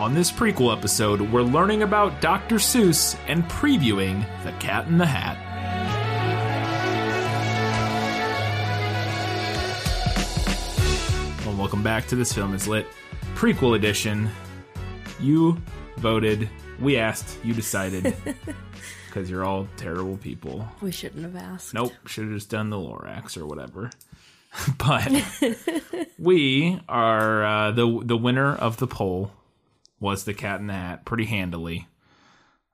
On this prequel episode, we're learning about Dr. Seuss and previewing The Cat in the Hat. Well, welcome back to This Film is Lit prequel edition. You voted, we asked, you decided. Because you're all terrible people. We shouldn't have asked. Nope, should have just done the Lorax or whatever. but we are uh, the the winner of the poll was the Cat in the Hat pretty handily.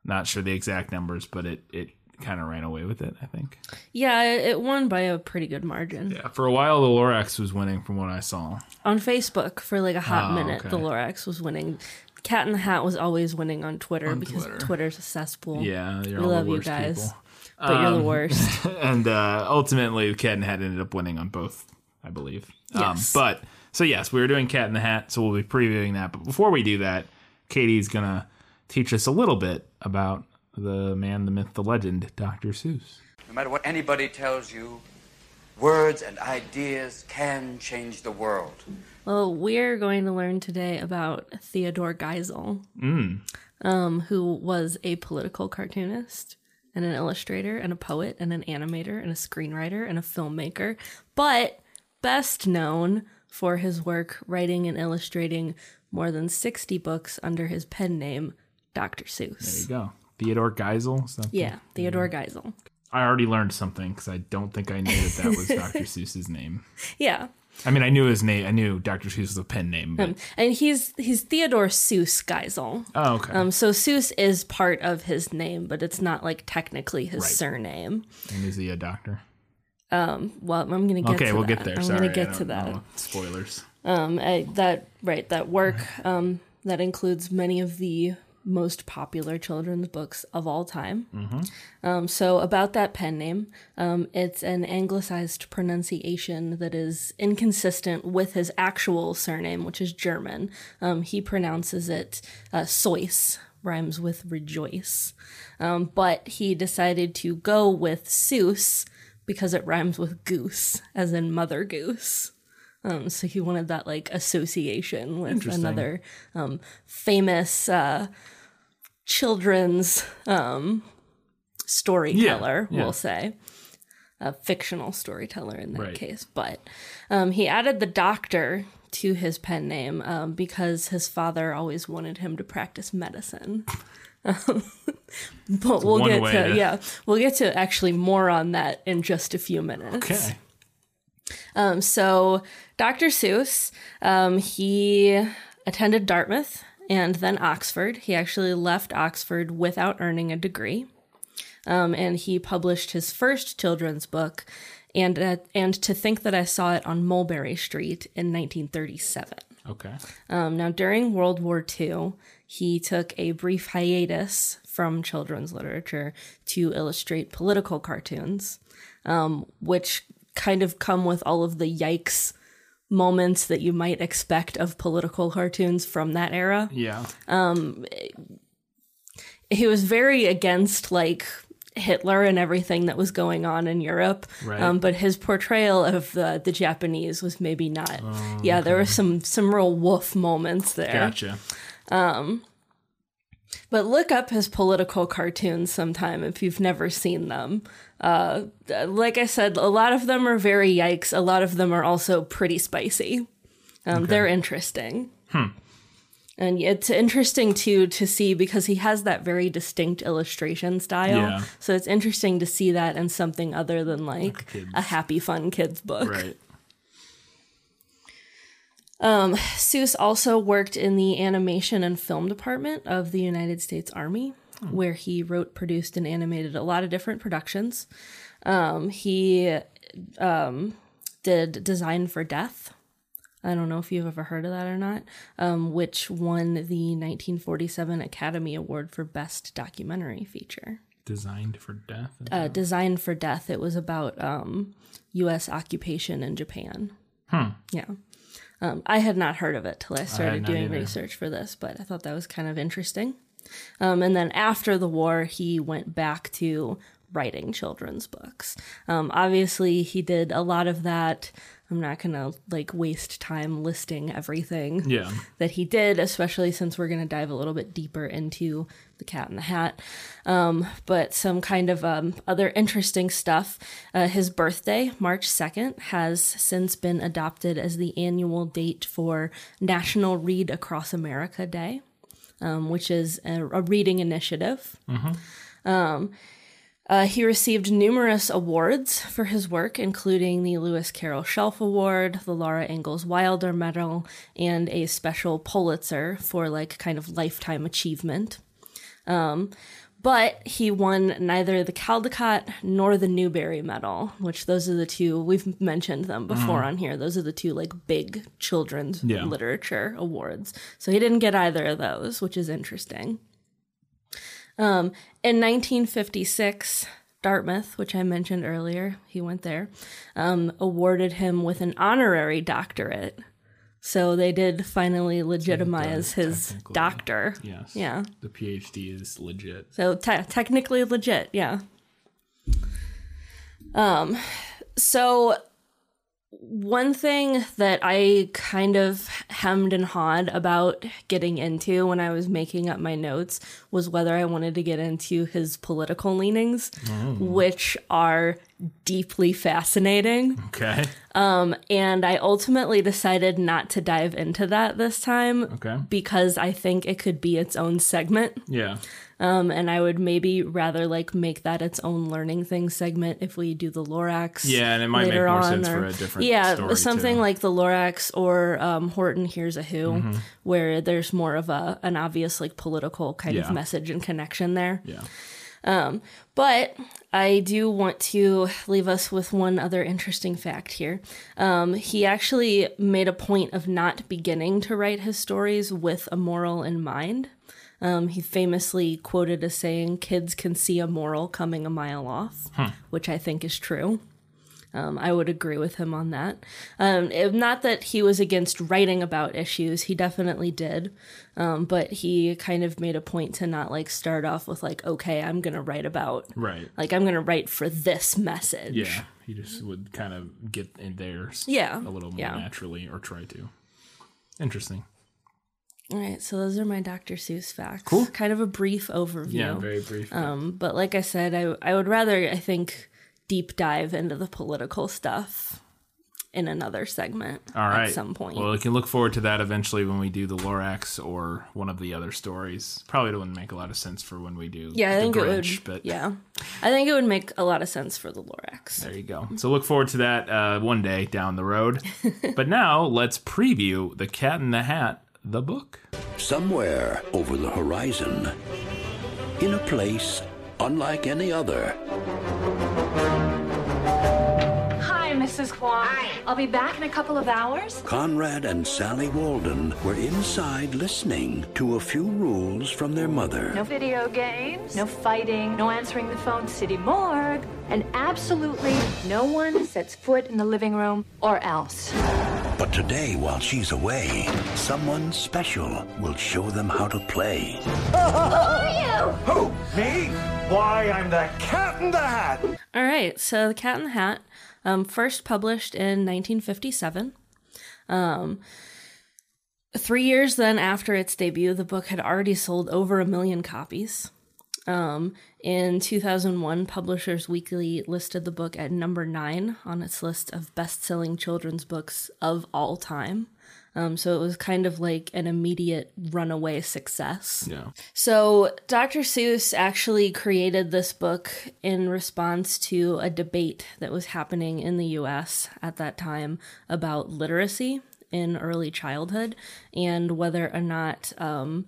Not sure the exact numbers, but it it kind of ran away with it. I think. Yeah, it won by a pretty good margin. Yeah, for a while the Lorax was winning from what I saw. On Facebook, for like a hot Oh, minute, okay. the Lorax was winning. Cat in the Hat was always winning on Twitter On because Twitter. Twitter's a cesspool. Yeah, you're we all love you guys, people. but you're the Um, worst. and uh, ultimately, Cat in the Hat ended up winning on both, I believe. Yes. Um, but so yes, we were doing Cat in the Hat, so we'll be previewing that. But before we do that, Katie's gonna teach us a little bit about the man, the myth, the legend, Dr. Seuss. No matter what anybody tells you, words and ideas can change the world. Well, we're going to learn today about Theodore Geisel, Mm. um, who was a political cartoonist and an illustrator and a poet and an animator and a screenwriter and a filmmaker, but best known for his work writing and illustrating more than 60 books under his pen name, Dr. Seuss. There you go, Theodore Geisel. Something. Yeah, Theodore Geisel. I already learned something because I don't think I knew that that was Dr. Seuss's name. Yeah. I mean, I knew his name. I knew Dr. Seuss was a pen name. But, And he's he's Theodore Seuss Geisel. oh, okay. Um, so Seuss is part of his name, but it's not like technically his Right. surname. and is he a doctor? Um. Well, I'm gonna get Okay, to we'll that. get there. I'm Sorry, gonna get to that. know. Spoilers. Um, I, that right, that work um, that includes many of the most popular children's books of all time. Um, so about that pen name, um, it's an anglicized pronunciation that is inconsistent with his actual surname, which is German. Um, he pronounces it uh, Seuss, rhymes with rejoice, um, but he decided to go with Seuss because it rhymes with goose, as in mother goose. Um, so he wanted that like association with another um, famous uh, children's um, storyteller, Yeah, yeah. we'll say. A fictional storyteller in that Right. case. But um, he added the doctor to his pen name um, because his father always wanted him to practice medicine. Um, but we'll get to, to- yeah, we'll get to actually more on that in just a few minutes. Okay. Um, so Dr. Seuss, um, he attended Dartmouth and then Oxford. He actually left Oxford without earning a degree. Um, and he published his first children's book, and uh, and to think that I saw it on Mulberry Street in 1937. Okay. Um, now, during World War II, he took a brief hiatus from children's literature to illustrate political cartoons, um, which kind of come with all of the yikes moments that you might expect of political cartoons from that era. Yeah. He was very against, like, Hitler and everything that was going on in Europe, Right. um, but his portrayal of the, the Japanese was maybe not. yeah, there were some some real woof moments there. Gotcha. But look up his political cartoons sometime if you've never seen them. Uh, like I said, a lot of them are very yikes. A lot of them are also pretty spicy. Um, They're interesting. And it's interesting too to see because he has that very distinct illustration style. Yeah. So it's interesting to see that in something other than like kids. a happy, fun kids book. Right. Seuss also worked in the animation and film department of the United States Army, where he wrote, produced, and animated a lot of different productions. Um, he um, did Design for Death. I don't know if you've ever heard of that or not, um, which won the 1947 Academy Award for Best Documentary Feature. Designed for death. Uh, Design for Death. It was about um, U.S. occupation in Japan. Yeah. Um, I had not heard of it till I started not doing either. research for this, but I thought that was kind of interesting. Um, and then after the war, he went back to writing children's books. Um, obviously, he did a lot of that. I'm not gonna like waste time listing everything Yeah. that he did, especially since we're going to dive a little bit deeper into the Cat in the Hat. Um, but some kind of um, other interesting stuff. Uh, his birthday, March 2nd, has since been adopted as the annual date for National Read Across America Day, um, which is a, a reading initiative. Um, uh, he received numerous awards for his work, including the Lewis Carroll Shelf Award, the Laura Ingalls Wilder Medal, and a special Pulitzer for like kind of lifetime achievement. Um, but he won neither the Caldecott nor the Newbery Medal, which those are the two we've mentioned them before on here. Those are the two like big children's Yeah. literature awards. So he didn't get either of those, which is interesting. Um, in 1956, Dartmouth, which I mentioned earlier, he went there, um, awarded him with an honorary doctorate. So they did finally legitimize his doctor. Yes. Yeah. The PhD is legit. So te- technically legit, yeah. Um, so one thing that I kind of hemmed and hawed about getting into when I was making up my notes was whether I wanted to get into his political leanings, oh. which are deeply fascinating. Okay. Um, and I ultimately decided not to dive into that this time Okay. because I think it could be its own segment. Yeah. Um, and I would maybe rather like make that its own learning thing segment if we do the Lorax. Yeah, and it might make more on, sense or- for a different yeah, something too. like the Lorax or um, Horton Hears a Who, Mm-hmm. where there's more of a an obvious like political kind Yeah. of message and connection there. Yeah. But I do want to leave us with one other interesting fact here. Um, he actually made a point of not beginning to write his stories with a moral in mind. Um, he famously quoted as saying, Kids can see a moral coming a mile off, which I think is true. Um, I would agree with him on that. Um, it- not that he was against writing about issues, he definitely did. Um, but he kind of made a point to not like start off with like, okay, I'm gonna write about Right. like I'm gonna write for this message. Yeah. He just would kind of get in theirs Yeah. a little more Yeah. naturally or try to. Interesting. All right, so those are my Dr. Seuss facts. Cool. Kind of a brief overview. Yeah, very brief. um, but like I said, I I would rather I think deep dive into the political stuff in another segment All right. at some point. Well, we can look forward to that eventually when we do the Lorax or one of the other stories. Probably it wouldn't make a lot of sense for when we do yeah, I think Grinch, it would. but Yeah, I think it would make a lot of sense for the Lorax. there you go. So look forward to that uh, one day down the road. but now let's preview The Cat in the Hat, the book. Somewhere over the horizon, in a place unlike any other, Mrs. Kwan. I'll be back in a couple of hours. Conrad and Sally Walden were inside listening to a few rules from their mother. No video games, no fighting, no answering the phone, city morgue, and absolutely no one sets foot in the living room or else. But today, while she's away, someone special will show them how to play. Who are you? Who? Me? Why, I'm the cat in the hat. All right, so The Cat in the Hat, um, first published in 1957. Um, three years then after its debut, the book had already sold over a million copies. Um, in 2001, Publishers Weekly listed the book at number nine on its list of best selling children's books of all time. Um, so it was kind of like an immediate runaway success. Yeah. So, Dr. Seuss actually created this book in response to a debate that was happening in the US at that time about literacy in early childhood and whether or not um,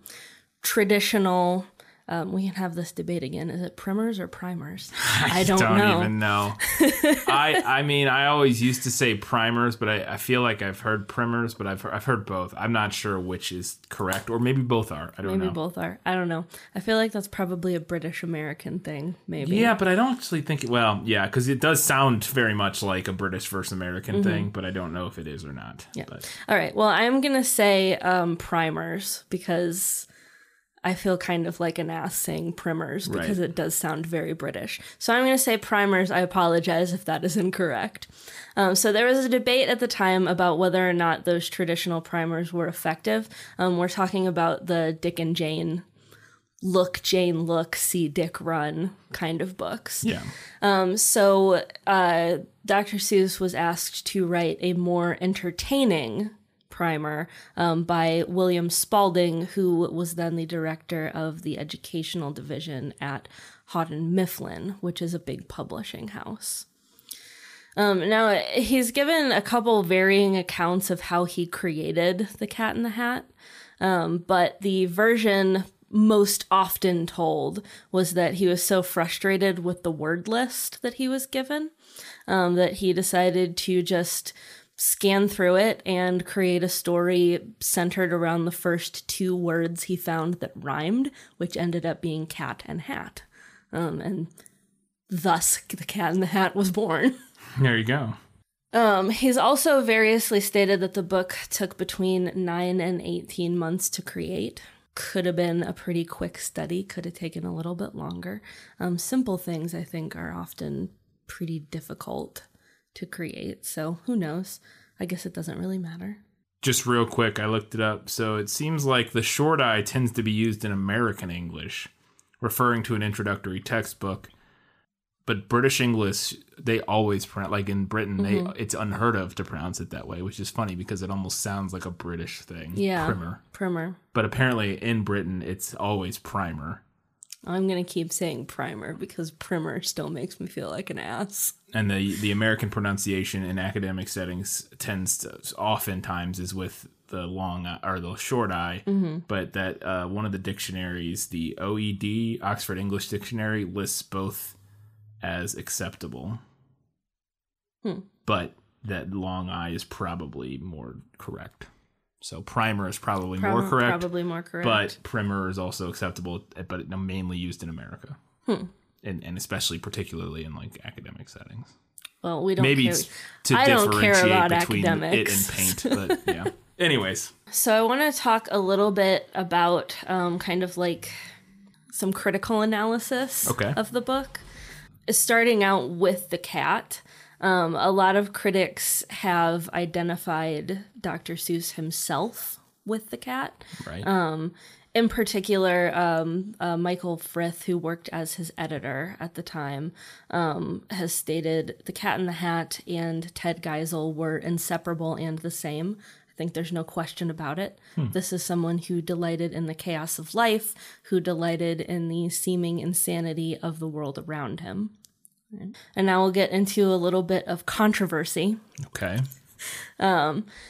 traditional. Um, we can have this debate again. Is it primers or primers? I don't, Don't know. even know. I I mean, I always used to say primers, but I, I feel like I've heard primers, but I've I've heard both. I'm not sure which is correct, or maybe both are. I don't Maybe know. Maybe both are. I don't know. I feel like that's probably a British American thing. Maybe. Yeah, but I don't actually think. Well, yeah, because it does sound very much like a British versus American thing, but I don't know if it is or not. Mm-hmm. Yeah. But All right. Well, I'm gonna say um, primers because I feel kind of like an ass saying primers because Right. it does sound very British. So I'm going to say primers. I apologize if that is incorrect. Um, so there was a debate at the time about whether or not those traditional primers were effective. Um, we're talking about the Dick and Jane look, Jane look, see Dick run kind of books. Yeah. So uh, Dr. Seuss was asked to write a more entertaining primer um, by William Spalding, who was then the director of the educational division at Houghton Mifflin, which is a big publishing house. Um, now, he's given a couple varying accounts of how he created the Cat in the Hat, um, but the version most often told was that he was so frustrated with the word list that he was given um, that he decided to just scan through it and create a story centered around the first two words he found that rhymed, which ended up being cat and hat. Um, and thus, the cat in the hat was born. There you go. Um, he's also variously stated that the book took between 9 and 18 months to create. Could have been a pretty quick study, could have taken a little bit longer. Um, simple things, I think, are often pretty difficult to create. So who knows? I guess it doesn't really matter. Just real quick, I looked it up. So it seems like the short eye tends to be used in American English, referring to an introductory textbook. But British English, they always pronounce like in Britain, they mm-hmm. it's unheard of to pronounce it that way, which is funny because it almost sounds like a British thing. Yeah. primer. Primer. But apparently in Britain, it's always primer. I'm going to keep saying primer because primer still makes me feel like an ass. and the the American pronunciation in academic settings tends to oftentimes is with the long or the short I, but that uh, one of the dictionaries, the OED Oxford English Dictionary, lists both as acceptable, but that long I is probably more correct. So primer is probably more correct, Probably more correct. but primer is also acceptable, but mainly used in America. And, and especially particularly in like academic settings well, we don't maybe care. it's to I differentiate between academics. it and paint but yeah anyways So I want to talk a little bit about um, kind of like some critical analysis Okay. of the book. Starting out with the cat, um, a lot of critics have identified Dr. Seuss himself with the cat. right In particular, um, uh, Michael Frith, who worked as his editor at the time, um, has stated The Cat in the Hat and Ted Geisel were inseparable and the same. I think there's no question about it. This is someone who delighted in the chaos of life, who delighted in the seeming insanity of the world around him. And now we'll get into a little bit of controversy. okay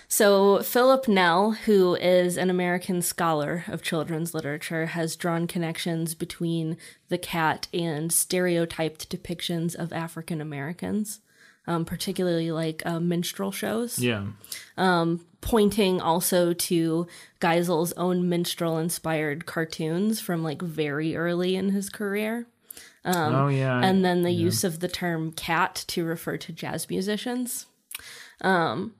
So, Philip Nel, who is an American scholar of children's literature, has drawn connections between the cat and stereotyped depictions of African Americans, um, particularly like uh, minstrel shows, yeah pointing also to Geisel's own minstrel inspired cartoons from like very early in his career. Oh yeah and then the use of the term cat to refer to jazz musicians. Um,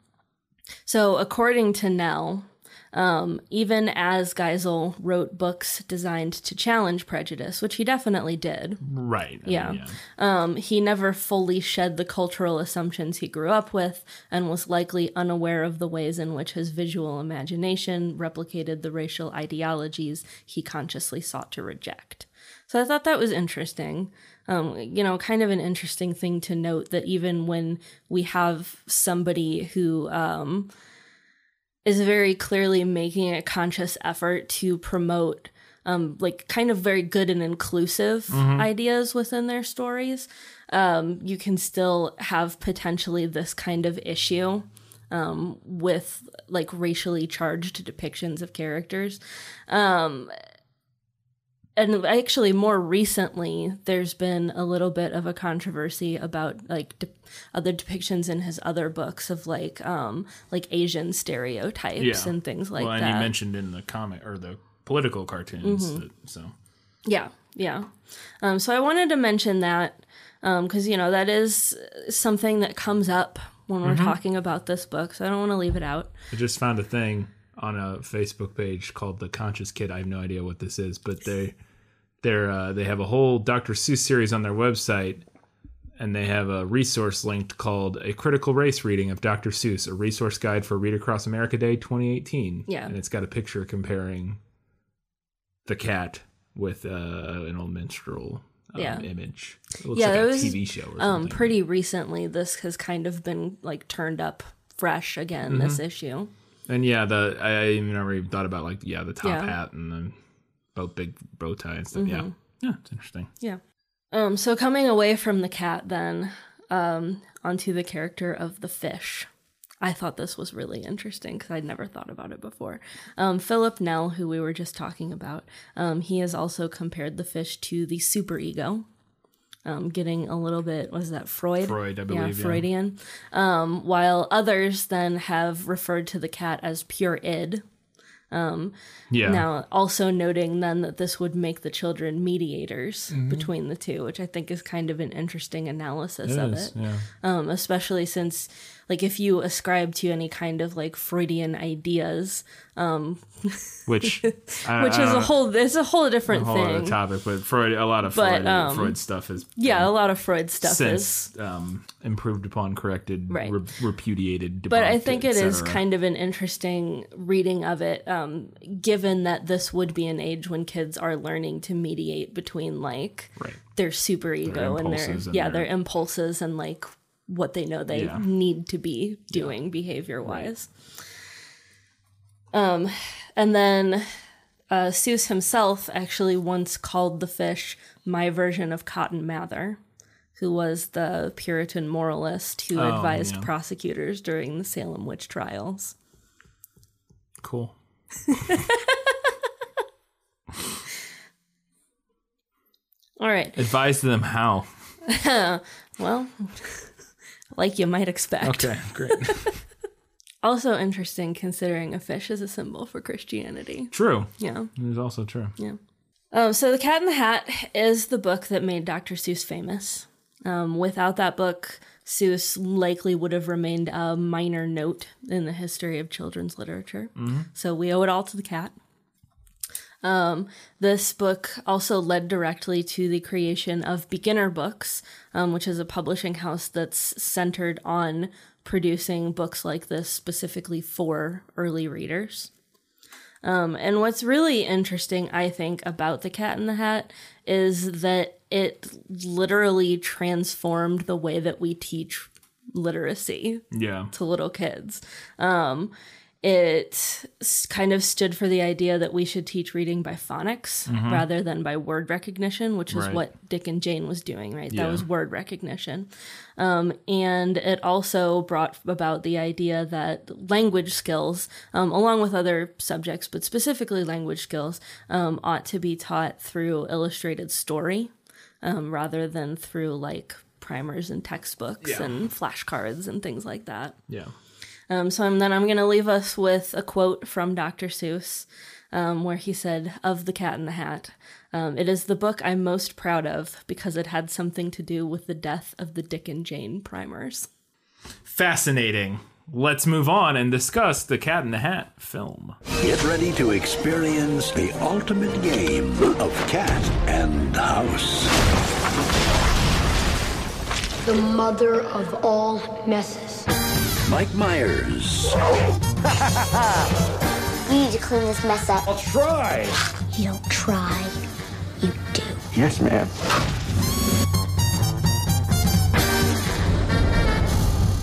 so, according to Nel, um, even as Geisel wrote books designed to challenge prejudice, which he definitely did, right I mean, Yeah. um, he never fully shed the cultural assumptions he grew up with and was likely unaware of the ways in which his visual imagination replicated the racial ideologies he consciously sought to reject. So I thought that was interesting. Um, you know, kind of an interesting thing to note that even when we have somebody who um, is very clearly making a conscious effort to promote um, like kind of very good and inclusive ideas within their stories, um, you can still have potentially this kind of issue um, with like racially charged depictions of characters. Um, and actually, more recently, there's been a little bit of a controversy about like de- other depictions in his other books of like um like Asian stereotypes Yeah. and things like that. well and that. you mentioned in the comic or the political cartoons Mm-hmm. that, so Yeah, yeah. Um, so I wanted to mention that because you know that is something that comes up when we're talking about this book, so I don't want to leave it out. i just found a thing on a Facebook page called the Conscious Kid. I have no idea what this is, but they they're uh, they have a whole Dr. Seuss series on their website, and they have a resource linked called "A Critical Race Reading of Dr. Seuss: A Resource Guide for Read Across America Day 2018." Yeah. and it's got a picture comparing the cat with uh, an old minstrel. Um, Yeah. image. It looks Yeah, like a was, TV show. Or Um, something. pretty recently, this has kind of been like turned up fresh again. Mm-hmm. This issue. And yeah, the I I even never even thought about like yeah the top Yeah. hat and the both big bow tie and stuff. Yeah, yeah, it's interesting. Yeah. Um, so coming away from the cat then, um, onto the character of the fish. I thought this was really interesting because I'd never thought about it before. Um, Philip Nel, who we were just talking about, um, he has also compared the fish to the superego. Um, getting a little bit was that Freud? Freud, I believe, Yeah, yeah. Freudian. Um, while others then have referred to the cat as pure id. Yeah, Now, also noting then that this would make the children mediators Mm-hmm. between the two, which I think is kind of an interesting analysis it of is, it. Yeah, Um, especially since, like, if you ascribe to any kind of like Freudian ideas, which I, which I is a whole, it's a whole different a whole thing. topic, but Freud, a lot of But, Freud, um, Freud stuff is Yeah, a lot of Freud stuff is. since um, improved upon, corrected, Right. re- repudiated. but I think it is kind of an interesting reading of it, um, given that this would be an age when kids are learning to mediate between like right. their super ego and their and yeah their- their impulses and like what they know they Yeah. need to be doing behavior wise. Um, and then uh, Seuss himself actually once called the fish my version of Cotton Mather, who was the Puritan moralist who Oh, advised yeah. prosecutors during the Salem witch trials. Cool. All right. Advise them how. Well, like you might expect. Okay, great. Also interesting considering a fish is a symbol for Christianity. true. Yeah. It is also true. Yeah. Um, so The Cat in the Hat is the book that made Dr. Seuss famous. Um, without that book, Seuss likely would have remained a minor note in the history of children's literature. So we owe it all to the cat. Um, this book also led directly to the creation of Beginner Books, um, which is a publishing house that's centered on producing books like this specifically for early readers. Um, and what's really interesting, I think, about The Cat in the Hat is that it literally transformed the way that we teach literacy Yeah. to little kids. Um, it kind of stood for the idea that we should teach reading by phonics rather than by word recognition, which is Right. what Dick and Jane was doing, right? Yeah. That was word recognition. Um, and it also brought about the idea that language skills, um, along with other subjects, but specifically language skills, um, ought to be taught through illustrated story um, rather than through like primers and textbooks Yeah. and flashcards and things like that. Yeah. Um, so I'm, then I'm going to leave us with a quote from Dr. Seuss, um, where he said, Of The Cat in the Hat, um, it is the book I'm most proud of because it had something to do with the death of the Dick and Jane primers. Fascinating. Let's move on and discuss the Cat in the Hat film. Get ready to experience the ultimate game of cat and house. The mother of all messes. Mike Myers, You need to clean this mess up. I'll try. You don't try, you do. Yes, ma'am.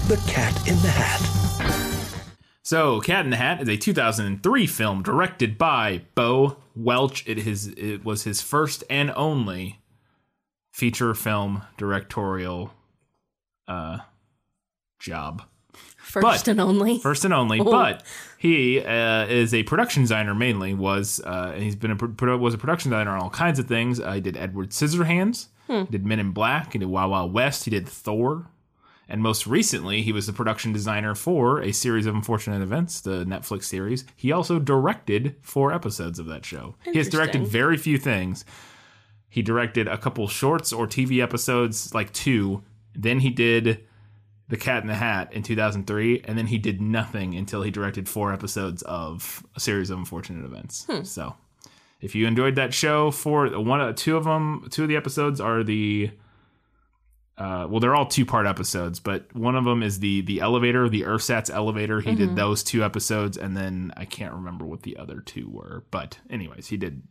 the cat in the hat. So, Cat in the Hat is a 2003 film directed by Bo Welch. It, his, it was his first and only feature film directorial uh, job. First But- and only. First and only, but he uh, is a production designer mainly. Was uh, and he's been a pro- was a production designer on all kinds of things. Uh, he did Edward Scissorhands, he did Men in Black, he did Wild Wild West, he did Thor, and most recently he was the production designer for a series of unfortunate events, the Netflix series. He also directed four episodes of that show. He has directed very few things. He directed a couple shorts or TV episodes, like two. Then he did The Cat in the Hat in 2003, and then he did nothing until he directed four episodes of a series of unfortunate events. Hmm. So, if you enjoyed that show, for one, uh, two of them, two of the episodes are the uh, well, they're all two part episodes, but one of them is the the elevator, the Ersatz elevator. He did mm-hmm. those two episodes, and then I can't remember what the other two were. But anyways, he did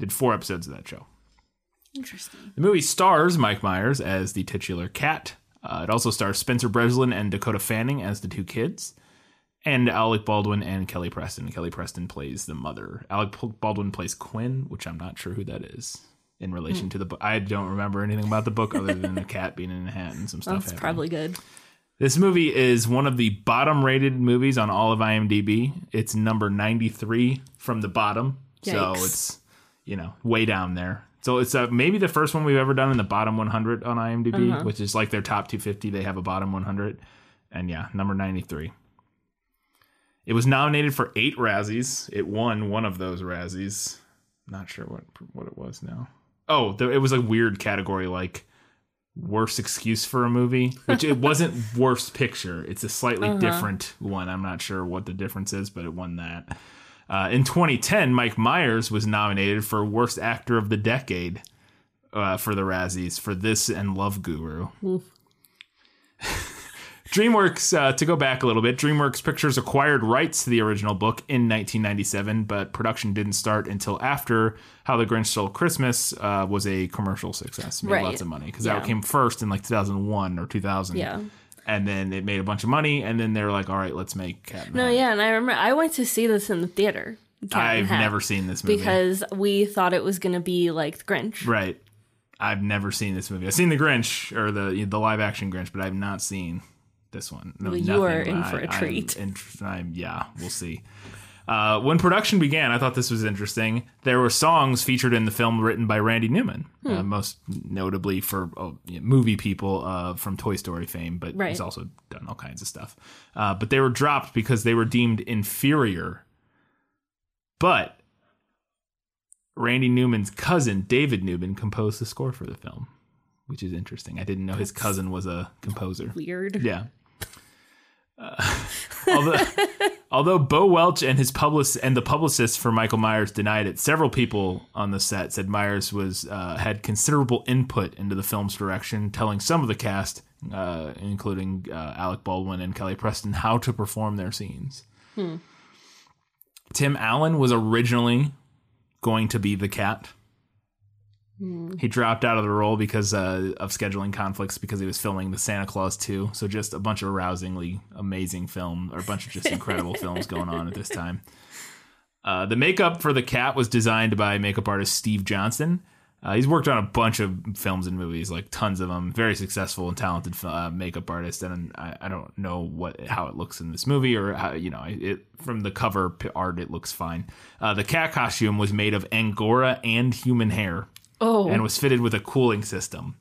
did four episodes of that show. Interesting. The movie stars Mike Myers as the titular cat. Uh, it also stars Spencer Breslin and Dakota Fanning as the two kids, and Alec Baldwin and Kelly Preston. Kelly Preston plays the mother. Alec Baldwin plays Quinn, which I'm not sure who that is in relation to the book. I don't remember anything about the book other than a cat being in a hat and some stuff. That's happening. probably good. This movie is one of the bottom rated movies on all of IMDb. It's number 93 from the bottom. So it's, you know, way down there. So it's uh, maybe the first one we've ever done in the bottom 100 on IMDb, which is like their top 250. They have a bottom 100. And yeah, number 93. It was nominated for eight Razzies. It won one of those Razzies. Not sure what what it was now. Oh, there, it was a weird category like worst excuse for a movie, which it wasn't worst picture. It's a slightly different one. I'm not sure what the difference is, but it won that. Uh, in 2010, Mike Myers was nominated for worst actor of the decade uh, for the Razzies for this and Love Guru. DreamWorks, uh, to go back a little bit, DreamWorks Pictures acquired rights to the original book in 1997, but production didn't start until after How the Grinch Stole Christmas uh, was a commercial success, made Right. lots of money because Yeah. that came first in like 2001 or 2000. Yeah. And then it made a bunch of money, and then they were like, all right, let's make Cat No, Hat. yeah, and I remember I went to see this in the theater. Cat I've Hat, never seen this movie. because we thought it was gonna be like the Grinch. Right. I've never seen this movie. I've seen the Grinch or the the live action Grinch, but I've not seen this one. No, Well, you are in I- for a I'm treat. in- I'm- yeah, we'll see. Uh, when production began, I thought this was interesting. There were songs featured in the film written by Randy Newman, Hmm. uh, most notably for uh, you movie people uh, from Toy Story fame, but Right. he's also done all kinds of stuff. Uh, but they were dropped because they were deemed inferior. But Randy Newman's cousin, David Newman, composed the score for the film, which is interesting. I didn't know his cousin was a composer. Weird. Yeah. Uh, although, although Bo Welch and his publicist and the publicist for Michael Myers denied it, several people on the set said Myers was uh, had considerable input into the film's direction, telling some of the cast, uh, including uh, Alec Baldwin and Kelly Preston, how to perform their scenes. Tim Allen was originally going to be the cat. He dropped out of the role because uh, of scheduling conflicts because he was filming the Santa Claus 2. So just a bunch of rousingly amazing film or a bunch of just incredible films going on at this time. Uh, the makeup for the cat was designed by makeup artist Steve Johnson. Uh, he's worked on a bunch of films and movies, like tons of them. Very successful and talented uh, makeup artist, and I, I don't know what how it looks in this movie or how you know it from the cover art. It looks fine. Uh, the cat costume was made of angora and human hair Oh, and was fitted with a cooling system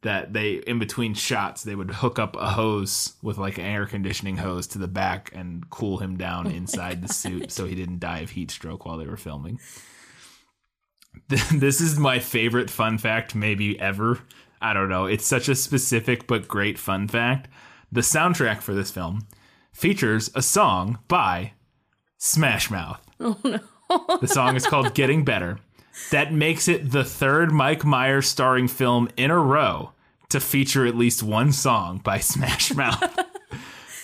that they in between shots they would hook up a hose with like an air conditioning hose to the back and cool him down oh inside the suit so he didn't die of heat stroke while they were filming. This is my favorite fun fact maybe ever. I don't know. It's such a specific but great fun fact. The soundtrack for this film features a song by smash mouth. Oh no. The song is called getting better that makes it the third Mike Myers starring film in a row to feature at least one song by Smash Mouth.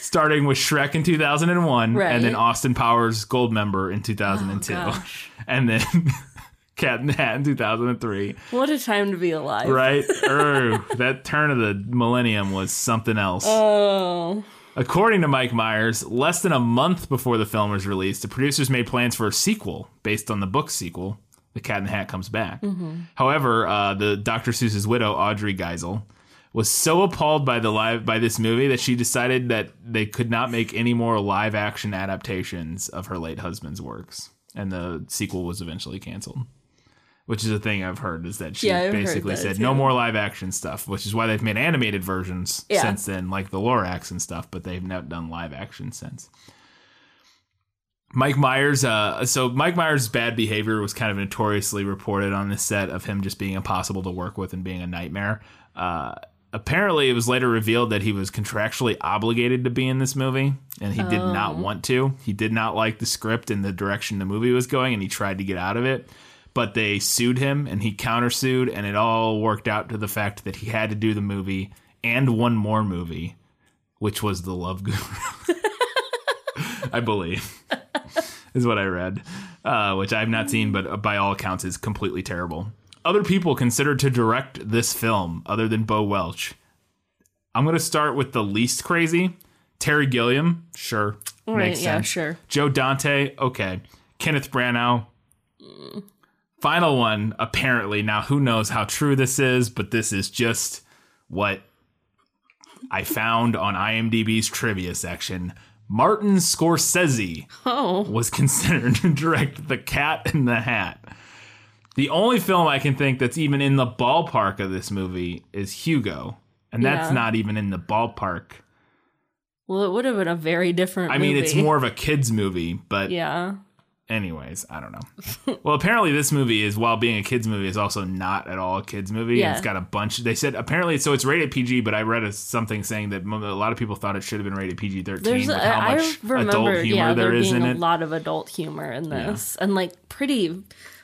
Starting with Shrek in 2001 and then Austin Powers Goldmember in 2002. gosh. and then Cat in the Hat in 2003. what a time to be alive. Right? Err, that turn of the millennium was something else. Oh, According to Mike Myers, less than a month before the film was released, the producers made plans for a sequel based on the book sequel, The Cat in the Hat Comes Back. However, uh, the Dr. Seuss's widow, Audrey Geisel, was so appalled by the live by this movie that she decided that they could not make any more live action adaptations of her late husband's works, and the sequel was eventually canceled. Which is a thing I've heard is that she Yeah, basically that said no more live action stuff, which is why they've made animated versions Yeah. since then, like the Lorax and stuff, but they've not done live action since. Mike Myers, uh, so Mike Myers' bad behavior was kind of notoriously reported on the set of him just being impossible to work with and being a nightmare. Uh, apparently, it was later revealed that he was contractually obligated to be in this movie, and he did not want to. He did not like the script and the direction the movie was going, and he tried to get out of it. But they sued him, and he countersued, and it all worked out to the fact that he had to do the movie and one more movie, which was The Love Guru. I believe is what I read, uh, which I've not seen, but by all accounts is completely terrible. Other people considered to direct this film, other than Bo Welch. I'm going to start with the least crazy. Terry Gilliam, sure, Right, makes yeah, sense. sure. Joe Dante, okay. Kenneth Branagh. Final one, apparently. Now, who knows how true this is, but this is just what I found on IMDb's trivia section. Martin Scorsese Oh, was considered to direct The Cat in the Hat. The only film I can think that's even in the ballpark of this movie is Hugo, and that's Yeah. not even in the ballpark. well, it would have been a very different. I mean, it's more of a kids movie, but Yeah. Anyways, I don't know. well, apparently this movie is while being a kids movie is also not at all a kids movie. Yeah. It's got a bunch. They said apparently so it's rated PG, but I read a, something saying that a lot of people thought it should have been rated PG thirteen There's, with how I much remember, adult humor yeah, there is being in a it. lot of adult humor in this, and like pretty,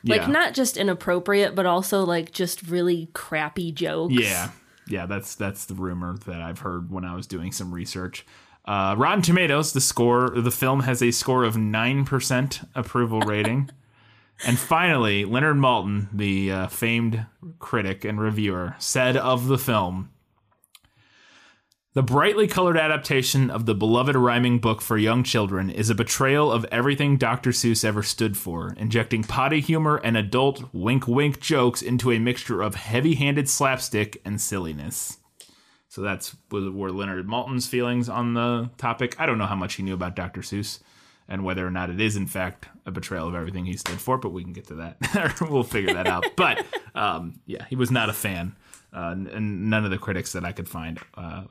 like Yeah. not just inappropriate, but also like just really crappy jokes. Yeah, yeah, that's that's the rumor that I've heard when I was doing some research. Uh, Rotten Tomatoes, the score, the film has a score of nine percent approval rating. and finally, Leonard Maltin, the uh, famed critic and reviewer, said of the film. The brightly colored adaptation of the beloved rhyming book for young children is a betrayal of everything Dr. Seuss ever stood for, injecting potty humor and adult wink wink jokes into a mixture of heavy handed slapstick and silliness. So that's were Leonard Maltin's feelings on the topic. I don't know how much he knew about Dr. Seuss and whether or not it is, in fact, a betrayal of everything he stood for, but we can get to that. we'll figure that out. But um, yeah, he was not a fan. Uh, and none of the critics that I could find uh,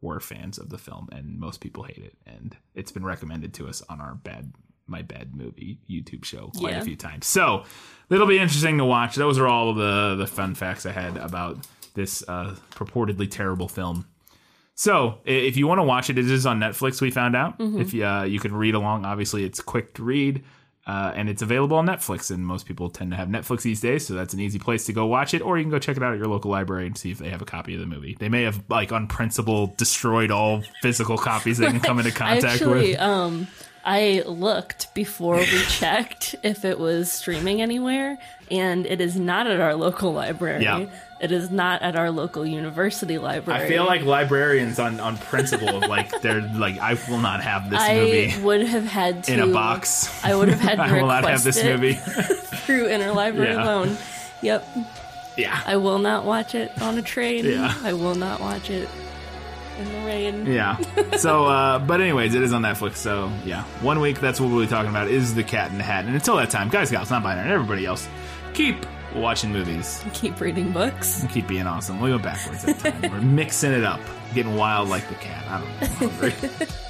were fans of the film, and most people hate it. And it's been recommended to us on our bad my bad movie YouTube show quite Yeah. a few times. So it'll be interesting to watch. Those are all of the the fun facts I had about this uh, purportedly terrible film. So if you want to watch it, it is on Netflix. We found out. If you uh, you can read along, obviously it's quick to read. Uh, and it's available on Netflix, and most people tend to have Netflix these days, so that's an easy place to go watch it. Or you can go check it out at your local library and see if they have a copy of the movie. They may have, like, on principle, destroyed all physical copies they can come into contact Actually, with. um, I looked before we checked if it was streaming anywhere, and it is not at our local library. Yeah. It is not at our local university library. I feel like librarians on on principle, like they're like, I will not have this movie. I movie would have had to in a box. I would have had to I will not have this movie. through interlibrary Yeah. loan. Yep, yeah, I will not watch it on a train. Yeah. I will not watch it in the rain. yeah. So, uh, but anyways, it is on Netflix. So yeah, one week. That's what we'll be talking about. Is the Cat in the Hat. And until that time, guys, gals, not binary, and everybody else, keep watching movies Keep reading books. and keep being awesome. We'll go backwards that time. We're mixing it up, getting wild like the cat. I don't know.